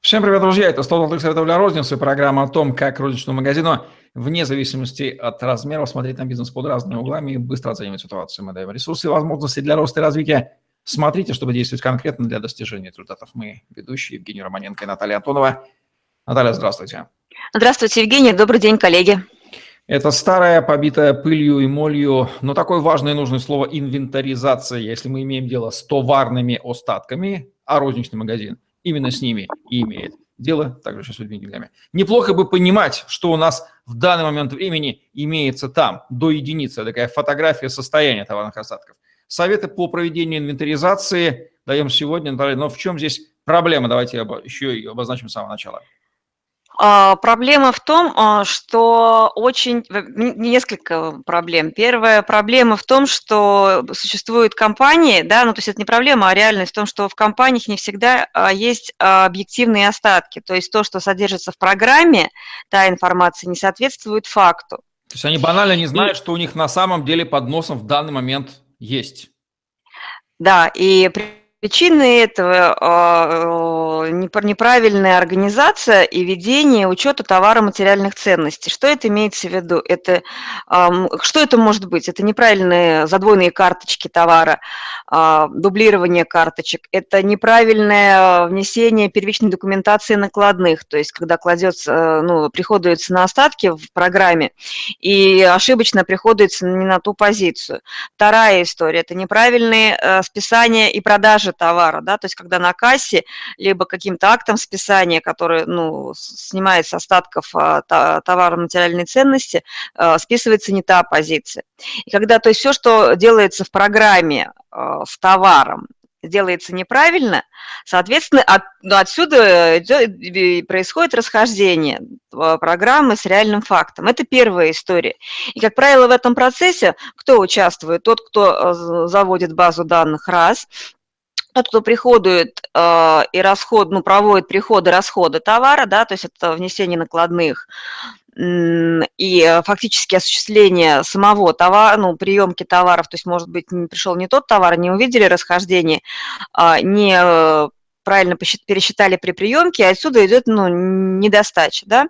Всем привет, друзья! Это 100 золотых советов для розницы, программа о том, как розничному магазину, вне зависимости от размеров, смотреть на бизнес под разными углами и быстро оценивать ситуацию. Мы даем ресурсы и возможности для роста и развития. Смотрите, чтобы действовать конкретно для достижения результатов. Мы ведущие Евгений Романенко и Наталья Антонова. Наталья, здравствуйте. Здравствуйте, Евгений. Добрый день, коллеги. Это старое, побитое пылью и молью, но такое важное и нужное слово инвентаризация, если мы имеем дело с товарными остатками, а розничный магазин – именно с ними и имеет дело, также сейчас людьми деньгами. Неплохо бы понимать, что у нас в данный момент времени имеется там, до единицы, такая фотография состояния товарных остатков. Советы по проведению инвентаризации даем сегодня, но в чем здесь проблема? Давайте еще и обозначим с самого начала. А, проблема в том, а, что очень... Несколько проблем. Первая проблема в том, что существуют компании, да, ну то есть это не проблема, а реальность в том, что в компаниях не всегда а, есть объективные остатки. То есть то, что содержится в программе, та информация не соответствует факту. То есть они банально не знают, что у них на самом деле под носом в данный момент есть. Да, и Причины этого а, неправильная организация и ведение учета товара материальных ценностей. Что это имеется в виду? Это, что это может быть? Это неправильные задвойные карточки товара, а, дублирование карточек. Это неправильное внесение первичной документации накладных, то есть когда кладется, ну, приходуется на остатки в программе и ошибочно приходуется не на ту позицию. Вторая история – это неправильные э, списания и продажи продажи товара, да, то есть когда на кассе либо каким-то актом списания, который, ну, снимает с остатков а, товара материальной ценности, а, списывается не та позиция. И когда, то есть все, что делается в программе а, с товаром, делается неправильно, соответственно, от, ну, отсюда идет, происходит расхождение программы с реальным фактом. Это первая история. И, как правило, в этом процессе кто участвует? Тот, кто заводит базу данных, раз, тот, кто приходует э, и расход, ну, проводит приходы, расходы товара, да, то есть это внесение накладных и фактически осуществление самого товара, ну, приемки товаров, то есть, может быть, пришел не тот товар, не увидели расхождение, а, не э, правильно пересчитали при приемке, отсюда идет ну, недостача. Да?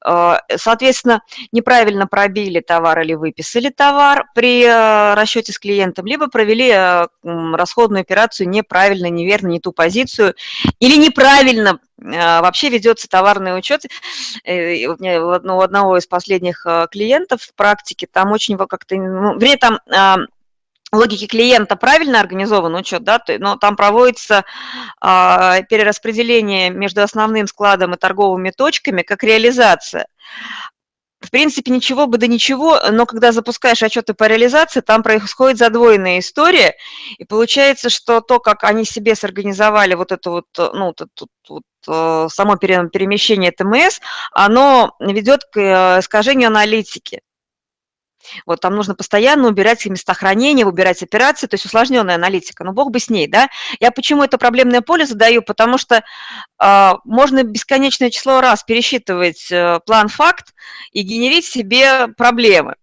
А, соответственно, неправильно пробили товар или выписали товар при э, расчете с клиентом, либо провели э, расходную операцию неправильно, неверно, не ту позицию, или неправильно э, вообще ведется товарный учет. У одного из последних клиентов в практике там очень как-то, ну, там логике клиента правильно организован учет, да, но там проводится э, перераспределение между основным складом и торговыми точками как реализация. В принципе, ничего бы да ничего, но когда запускаешь отчеты по реализации, там происходит задвоенная история, и получается, что то, как они себе сорганизовали вот это вот, ну, вот, вот, вот э, само перемещение ТМС, оно ведет к э, искажению аналитики. Вот там нужно постоянно убирать места хранения, убирать операции, то есть усложненная аналитика. Но бог бы с ней, да. Я почему это проблемное поле задаю? Потому что э, можно бесконечное число раз пересчитывать э, план-факт и генерить себе проблемы.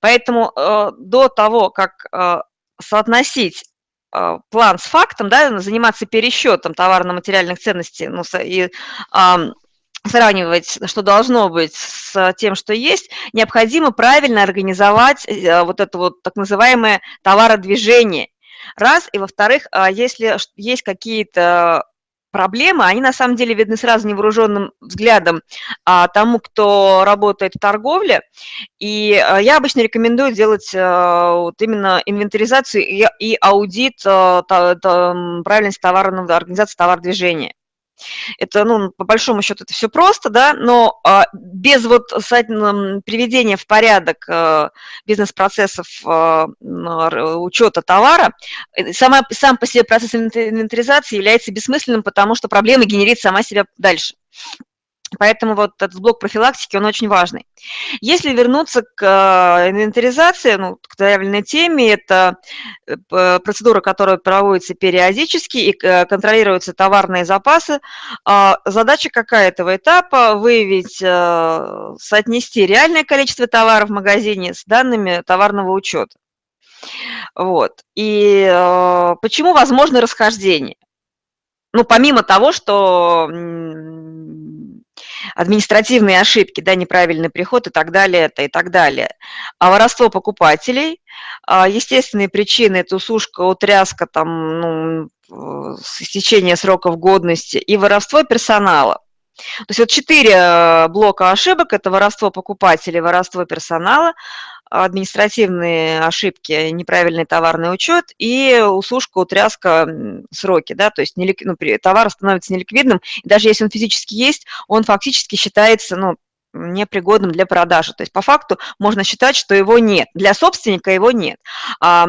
Поэтому э, до того, как э, соотносить план с фактом, да, заниматься пересчетом товарно-материальных ценностей ну, и сравнивать, что должно быть с тем, что есть, необходимо правильно организовать э, вот это вот так называемое товародвижение. Раз, и во-вторых, а если есть какие-то проблемы, они на самом деле видны сразу невооруженным взглядом а, тому, кто работает в торговле. И а, я обычно рекомендую делать а, вот именно инвентаризацию и, и аудит а, та, та, правильности товарного, организации товародвижения. Это, ну, по большому счету, это все просто, да, но а, без вот приведения в порядок а, бизнес-процессов а, учета товара, э, сама, сам по себе процесс инвентаризации является бессмысленным, потому что проблема генерит сама себя дальше. Поэтому вот этот блок профилактики, он очень важный. Если вернуться к э, инвентаризации, ну, к заявленной теме, это э, процедура, которая проводится периодически и э, контролируются товарные запасы. А задача какая этого этапа? Выявить, соотнести реальное количество товаров в магазине с данными товарного учета. Вот. И почему возможно расхождение? ну, помимо того, что административные ошибки, да, неправильный приход и так далее, это и так далее. А воровство покупателей, а, естественные причины – это усушка, утряска, там, ну, истечение сроков годности и воровство персонала. То есть вот четыре э, блока ошибок – это воровство покупателей, воровство персонала, административные ошибки, неправильный товарный учет и усушка, утряска, сроки, да, то есть нелик, ну, товар становится неликвидным, и даже если он физически есть, он фактически считается, ну, непригодным для продажи. То есть по факту можно считать, что его нет. Для собственника его нет. А,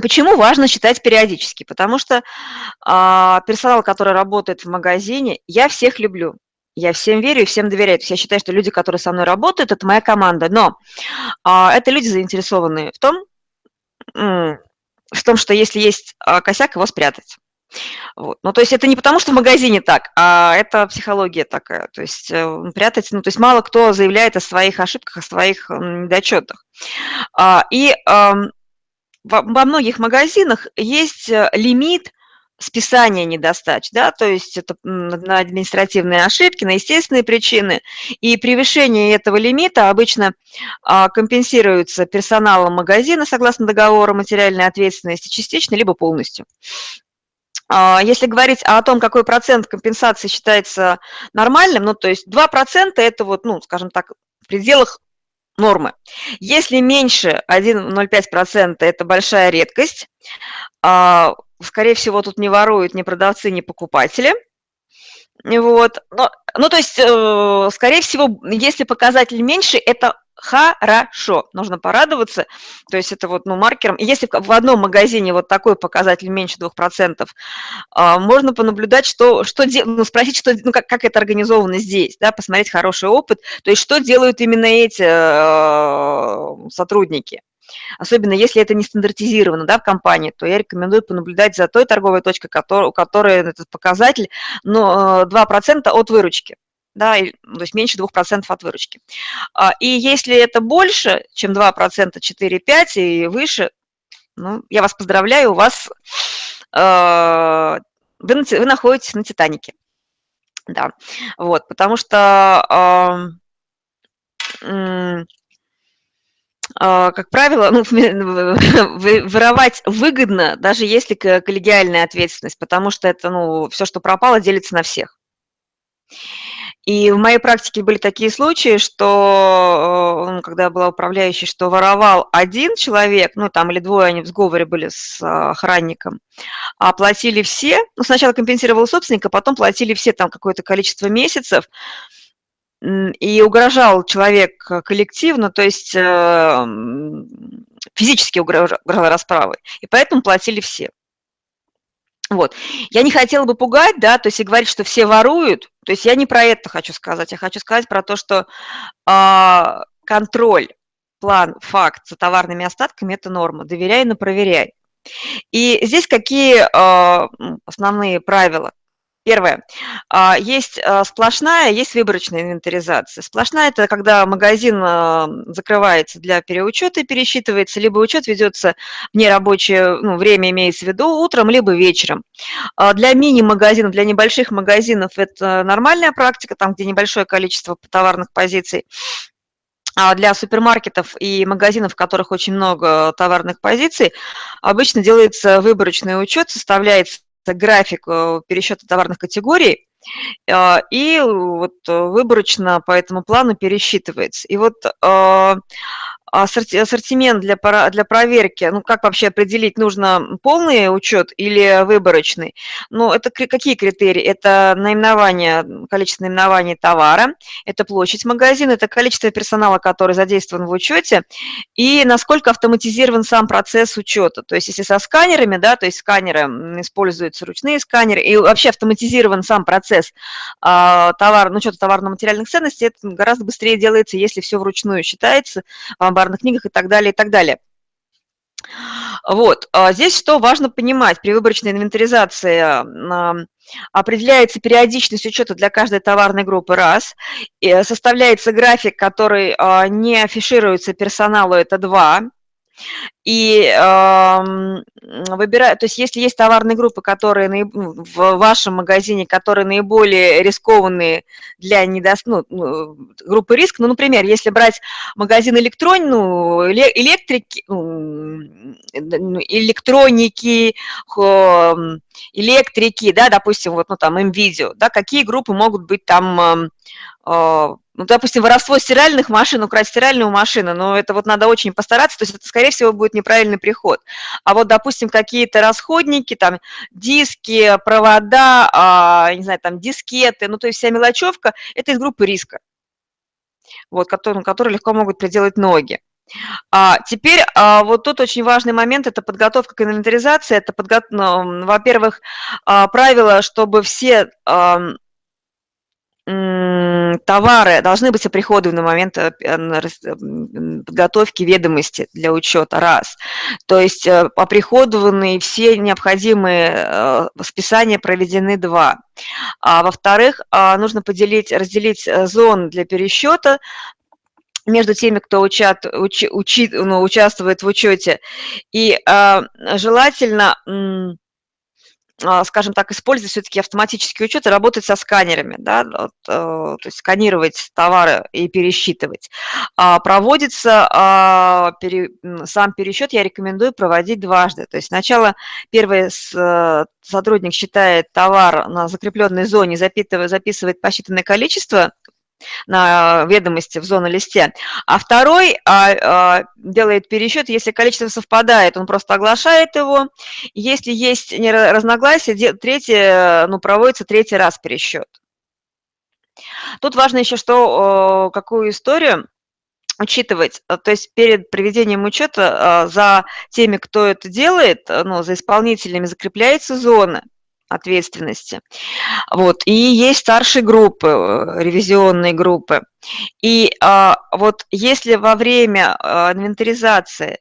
почему важно считать периодически? Потому что а, персонал, который работает в магазине, я всех люблю. Я всем верю и всем доверяю. Я считаю, что люди, которые со мной работают, это моя команда. Но а, это люди заинтересованные в том, в том, что если есть а, косяк, его спрятать. Вот. Ну, то есть это не потому, что в магазине так, а это психология такая. То есть э, прятать, ну, то есть мало кто заявляет о своих ошибках, о своих недочетах. А, и э, во, во многих магазинах есть э, лимит списания недостач, да, то есть это на административные ошибки, на естественные причины, и превышение этого лимита обычно а, компенсируется персоналом магазина согласно договору материальной ответственности частично либо полностью. А, если говорить о том, какой процент компенсации считается нормальным, ну, то есть 2% это вот, ну, скажем так, в пределах нормы. Если меньше 1,05% это большая редкость, а, скорее всего, тут не воруют ни продавцы, ни покупатели. Вот. Но, ну, то есть, э, скорее всего, если показатель меньше, это хорошо, нужно порадоваться, то есть это вот, ну, маркером. Если в одном магазине вот такой показатель меньше 2%, а, можно понаблюдать, что, что ну, спросить, что, ну, как, как это организовано здесь, да, посмотреть хороший опыт, то есть что делают именно эти э, сотрудники. Особенно если это не стандартизировано да, в компании, то я рекомендую понаблюдать за той торговой точкой, у которой этот показатель ну, 2% от выручки да, то есть меньше 2% от выручки. А, и если это больше, чем 2%, 4-5 и выше, ну, я вас поздравляю, у вас э, вы, вы находитесь на Титанике. Да, вот, потому что как правило, ну, воровать выгодно, даже если коллегиальная ответственность, потому что это, ну, все, что пропало, делится на всех. И в моей практике были такие случаи, что, э, ну, когда я была управляющей, что воровал один человек, ну, там, или двое они в сговоре были с охранником, а платили все, ну, сначала компенсировал собственника, потом платили все там какое-то количество месяцев, и угрожал человек коллективно, то есть э, физически угрожал расправой, и поэтому платили все. Вот. Я не хотела бы пугать, да, то есть и говорить, что все воруют, то есть я не про это хочу сказать, я хочу сказать про то, что э, контроль, план, факт за товарными остатками – это норма, доверяй, но проверяй. И здесь какие э, основные правила? Первое. А, есть а, сплошная, есть выборочная инвентаризация. Сплошная – это когда магазин а, закрывается для переучета и пересчитывается, либо учет ведется в нерабочее ну, время, имеется в виду, утром, либо вечером. Для мини-магазинов, для небольших магазинов это нормальная практика, там, где небольшое количество товарных позиций. А для супермаркетов и магазинов, в которых очень много товарных позиций, обычно делается выборочный учет, составляется график э, пересчета товарных категорий, э, и вот выборочно по этому плану пересчитывается. И вот э, ассортимент для, для проверки, ну, как вообще определить, нужно полный учет или выборочный? Ну, это какие критерии? Это наименование, количество наименований товара, это площадь магазина, это количество персонала, который задействован в учете, и насколько автоматизирован сам процесс учета. То есть, если со сканерами, да, то есть сканеры, используются ручные сканеры, и вообще автоматизирован сам процесс а, товара, ну, учета товарно-материальных ценностей, это гораздо быстрее делается, если все вручную считается, амбарных книгах и так далее, и так далее. Вот. А здесь что важно понимать? При выборочной инвентаризации определяется периодичность учета для каждой товарной группы раз, и составляется график, который а, не афишируется персоналу, это два, и э, выбирать, то есть если есть товарные группы, которые наиб... Ну, в вашем магазине, которые наиболее рискованные для недос... ну, ну группы риск, ну, например, если брать магазин электрон... ну, электрики, ну, электроники, электрики, да, допустим, вот, ну, там, МВидео, да, какие группы могут быть там а, ну, допустим, воровство стиральных машин, украсть стиральную машину, но это вот надо очень постараться, то есть это, скорее всего, будет неправильный приход. А вот, допустим, какие-то расходники, там, диски, провода, а, не знаю, там, дискеты, ну, то есть вся мелочевка, это из группы риска, вот, которые, которые легко могут приделать ноги. А, теперь а, вот тут очень важный момент – это подготовка к инвентаризации. Это, подго... ну, во-первых, а, правило, чтобы все а, товары должны быть оприходованы на момент э, подготовки ведомости для учета, раз. То есть э, оприходованы все необходимые э, списания проведены, два. А во-вторых, а, нужно поделить, разделить зоны для пересчета между теми, кто учат, учи, учи, ну, участвует в учете. И а, желательно скажем так, использовать все-таки автоматический учет и работать со сканерами, да, э, то есть сканировать товары и пересчитывать. А, проводится а, сам пересчет, я рекомендую проводить дважды. То есть сначала первый э, сотрудник считает товар на закрепленной зоне, записывает посчитанное количество на ведомости в зону листе, а второй а, а, делает пересчет, если количество совпадает, он просто оглашает его, если есть разногласия, третий, ну, проводится третий раз пересчет. Тут важно еще, что, какую историю учитывать, то есть перед проведением учета а, за теми, кто это делает, ну, за исполнителями закрепляется зона ответственности. Вот. И есть старшие группы, э, ревизионные группы. И а, вот если во время а, инвентаризации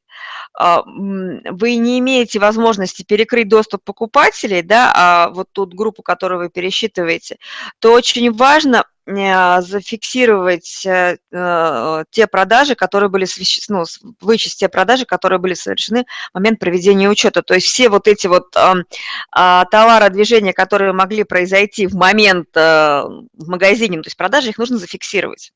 вы не имеете возможности перекрыть доступ покупателей, да, а вот тут группу, которую вы пересчитываете, то очень важно а, зафиксировать э, э, те продажи, которые были, ну, вычесть те продажи, которые были совершены в момент проведения учета. То есть все вот эти вот а, товародвижения, которые могли произойти в момент э, в магазине, ну, то есть продажи, их нужно зафиксировать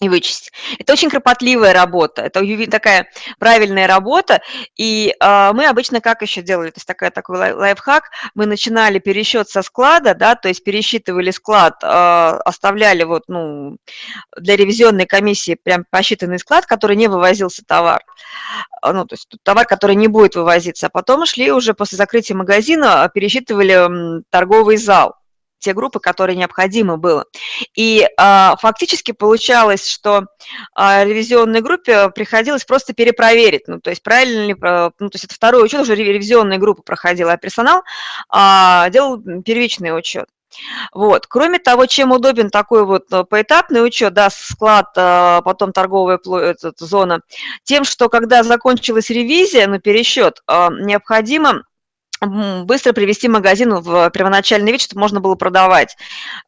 и вычесть. Это очень кропотливая работа, это такая правильная работа, и э, мы обычно как еще делали, то есть такая, такой лайфхак, мы начинали пересчет со склада, да, то есть пересчитывали склад, э, оставляли вот, ну, для ревизионной комиссии прям посчитанный склад, который не вывозился товар, ну, то есть товар, который не будет вывозиться, а потом шли уже после закрытия магазина, пересчитывали торговый зал, те группы, которые необходимо было. И а, фактически получалось, что а, ревизионной группе приходилось просто перепроверить, ну, то есть правильно ли, ну, то есть это второй учет, уже ревизионная группа проходила, а персонал а, делал первичный учет. Вот. Кроме того, чем удобен такой вот э, поэтапный учет, да, склад, а, потом торговая зона, тем, что когда закончилась ревизия, ну, пересчет, а, необходимо быстро привести магазин в первоначальный вид, чтобы можно было продавать.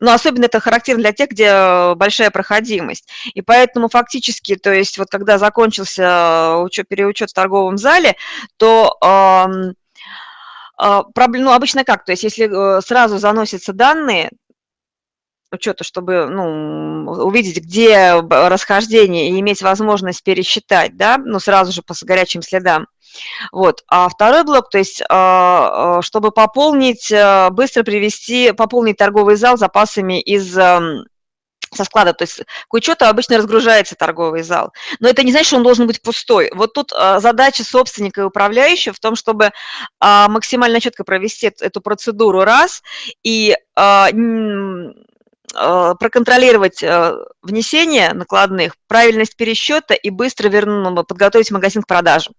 Но особенно это характерно для тех, где большая проходимость. И поэтому фактически, то есть вот когда закончился учет, переучет в торговом зале, то э, э, ну, обычно как? То есть если э, сразу заносятся данные, учета, чтобы ну, увидеть, где расхождение и иметь возможность пересчитать, да, ну, сразу же по горячим следам. Вот. А второй блок, то есть, а, а, чтобы пополнить, э, быстро привести, пополнить торговый зал запасами из эм, со склада, то есть к учету обычно разгружается торговый зал. Но это не значит, что он должен быть пустой. Вот тут а, задача собственника и управляющего в том, чтобы максимально четко провести эту процедуру раз и проконтролировать внесение накладных, правильность пересчета и быстро верну, подготовить магазин к продажам.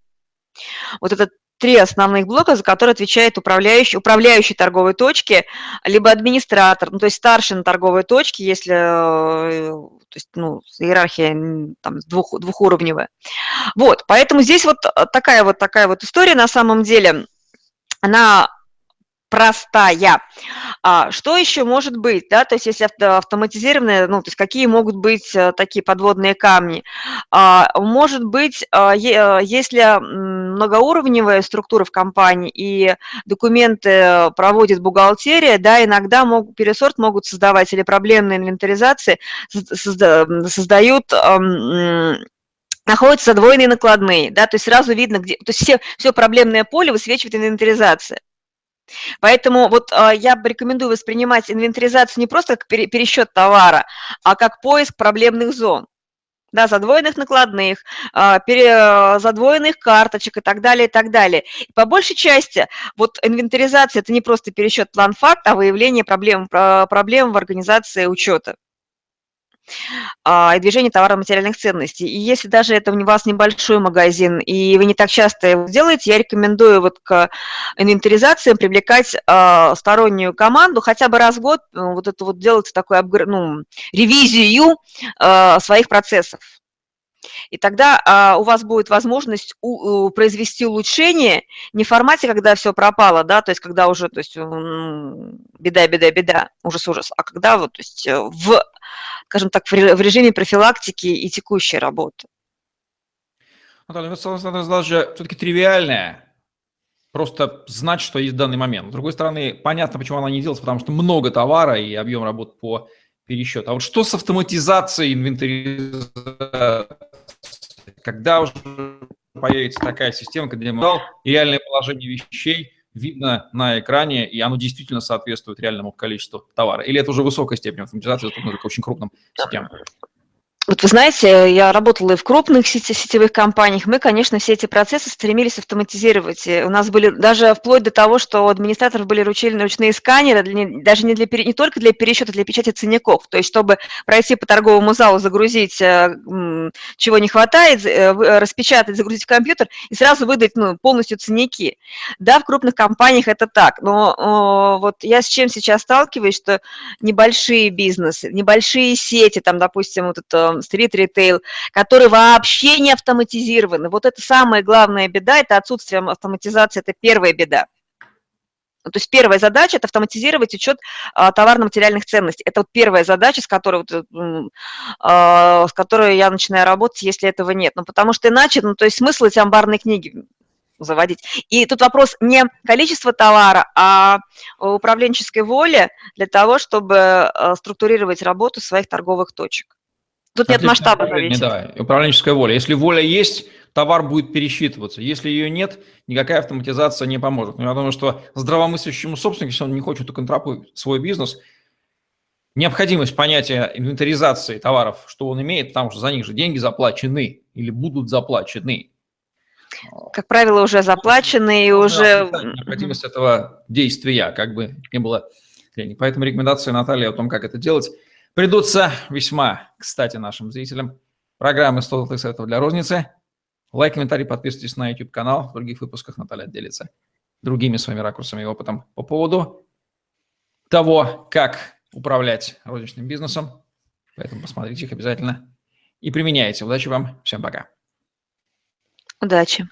Вот это три основных блока, за которые отвечает управляющий, управляющий торговой точки, либо администратор, ну, то есть старший на торговой точке, если э, то есть, ну, иерархия там, двух, двухуровневая. Вот, поэтому здесь вот такая вот такая вот история на самом деле, она простая. А, что еще может быть, да, то есть если автоматизированные, ну, то есть какие могут быть а, такие подводные камни? А, может быть, если многоуровневая структура в компании и документы проводит бухгалтерия, да, иногда мог, пересорт могут создавать или проблемные инвентаризации создают находятся задвоенные накладные, да, то есть сразу видно, где, то есть все, все проблемное поле высвечивает инвентаризация. Поэтому вот э, я рекомендую воспринимать инвентаризацию не просто как пересчет товара, а как поиск проблемных зон. Да, задвоенных накладных, э, пере, задвоенных карточек и так далее, и так далее. И по большей части вот инвентаризация – это не просто пересчет план-факт, а выявление проблем, проблем в организации учета а, и движение товарно-материальных ценностей. И если даже это у вас небольшой магазин, и вы не так часто его делаете, я рекомендую вот к инвентаризациям привлекать а, стороннюю команду, хотя бы раз в год э, вот это вот делать такую ну, ревизию а, своих процессов. И тогда а, у вас будет возможность у, у, произвести улучшение не в формате, когда все пропало, да, то есть когда уже, то есть беда, беда, беда, ужас, ужас, а когда вот, то есть э, в, скажем так, в режиме профилактики и текущей работы. Наталья, ну, задача все-таки тривиальная, просто знать, что есть в данный момент. С другой стороны, понятно, почему она не делается, потому что много товара и объем работ по пересчету. А вот что с автоматизацией инвентаризации? Когда уже появится такая система, когда мы реальное положение вещей видно на экране, и оно действительно соответствует реальному количеству товара? Или это уже высокая степень автоматизации, только к очень крупным сетям? Вот вы знаете, я работала и в крупных сети, сетевых компаниях. Мы, конечно, все эти процессы стремились автоматизировать. У нас были даже вплоть до того, что у администраторов были ручные, ручные сканеры, для, даже не, для, не только для пересчета, для печати ценников. То есть, чтобы пройти по торговому залу, загрузить, э, чего не хватает, э, распечатать, загрузить в компьютер и сразу выдать ну, полностью ценники. Да, в крупных компаниях это так. Но вот я с чем сейчас сталкиваюсь, что небольшие бизнесы, небольшие сети, там, допустим, вот это стрит-ритейл, которые вообще не автоматизированы. Вот это самая главная беда, это отсутствие автоматизации, это первая беда. То есть первая задача – это автоматизировать учет а, товарно-материальных ценностей. Это вот первая задача, с которой, вот, а, с которой я начинаю работать, если этого нет. Ну, потому что иначе, ну, то есть смысл эти амбарные книги заводить. И тут вопрос не количество товара, а управленческой воли для того, чтобы а, структурировать работу своих торговых точек. Тут нет масштаба зависит. Да, управленческая воля. Если воля есть, товар будет пересчитываться. Если ее нет, никакая автоматизация не поможет. Но я думаю, что здравомыслящему собственнику, если он не хочет уконтрапать свой бизнес, необходимость понятия инвентаризации товаров, что он имеет, потому что за них же деньги заплачены или будут заплачены. Как правило, уже заплачены и уже... Необходимость этого действия, как бы не было. Поэтому рекомендация Натальи о том, как это делать – придутся весьма кстати нашим зрителям. Программы 100 золотых советов для розницы. Лайк, комментарий, подписывайтесь на YouTube-канал. В других выпусках Наталья делится другими своими ракурсами и опытом по поводу того, как управлять розничным бизнесом. Поэтому посмотрите их обязательно и применяйте. Удачи вам. Всем пока. Удачи.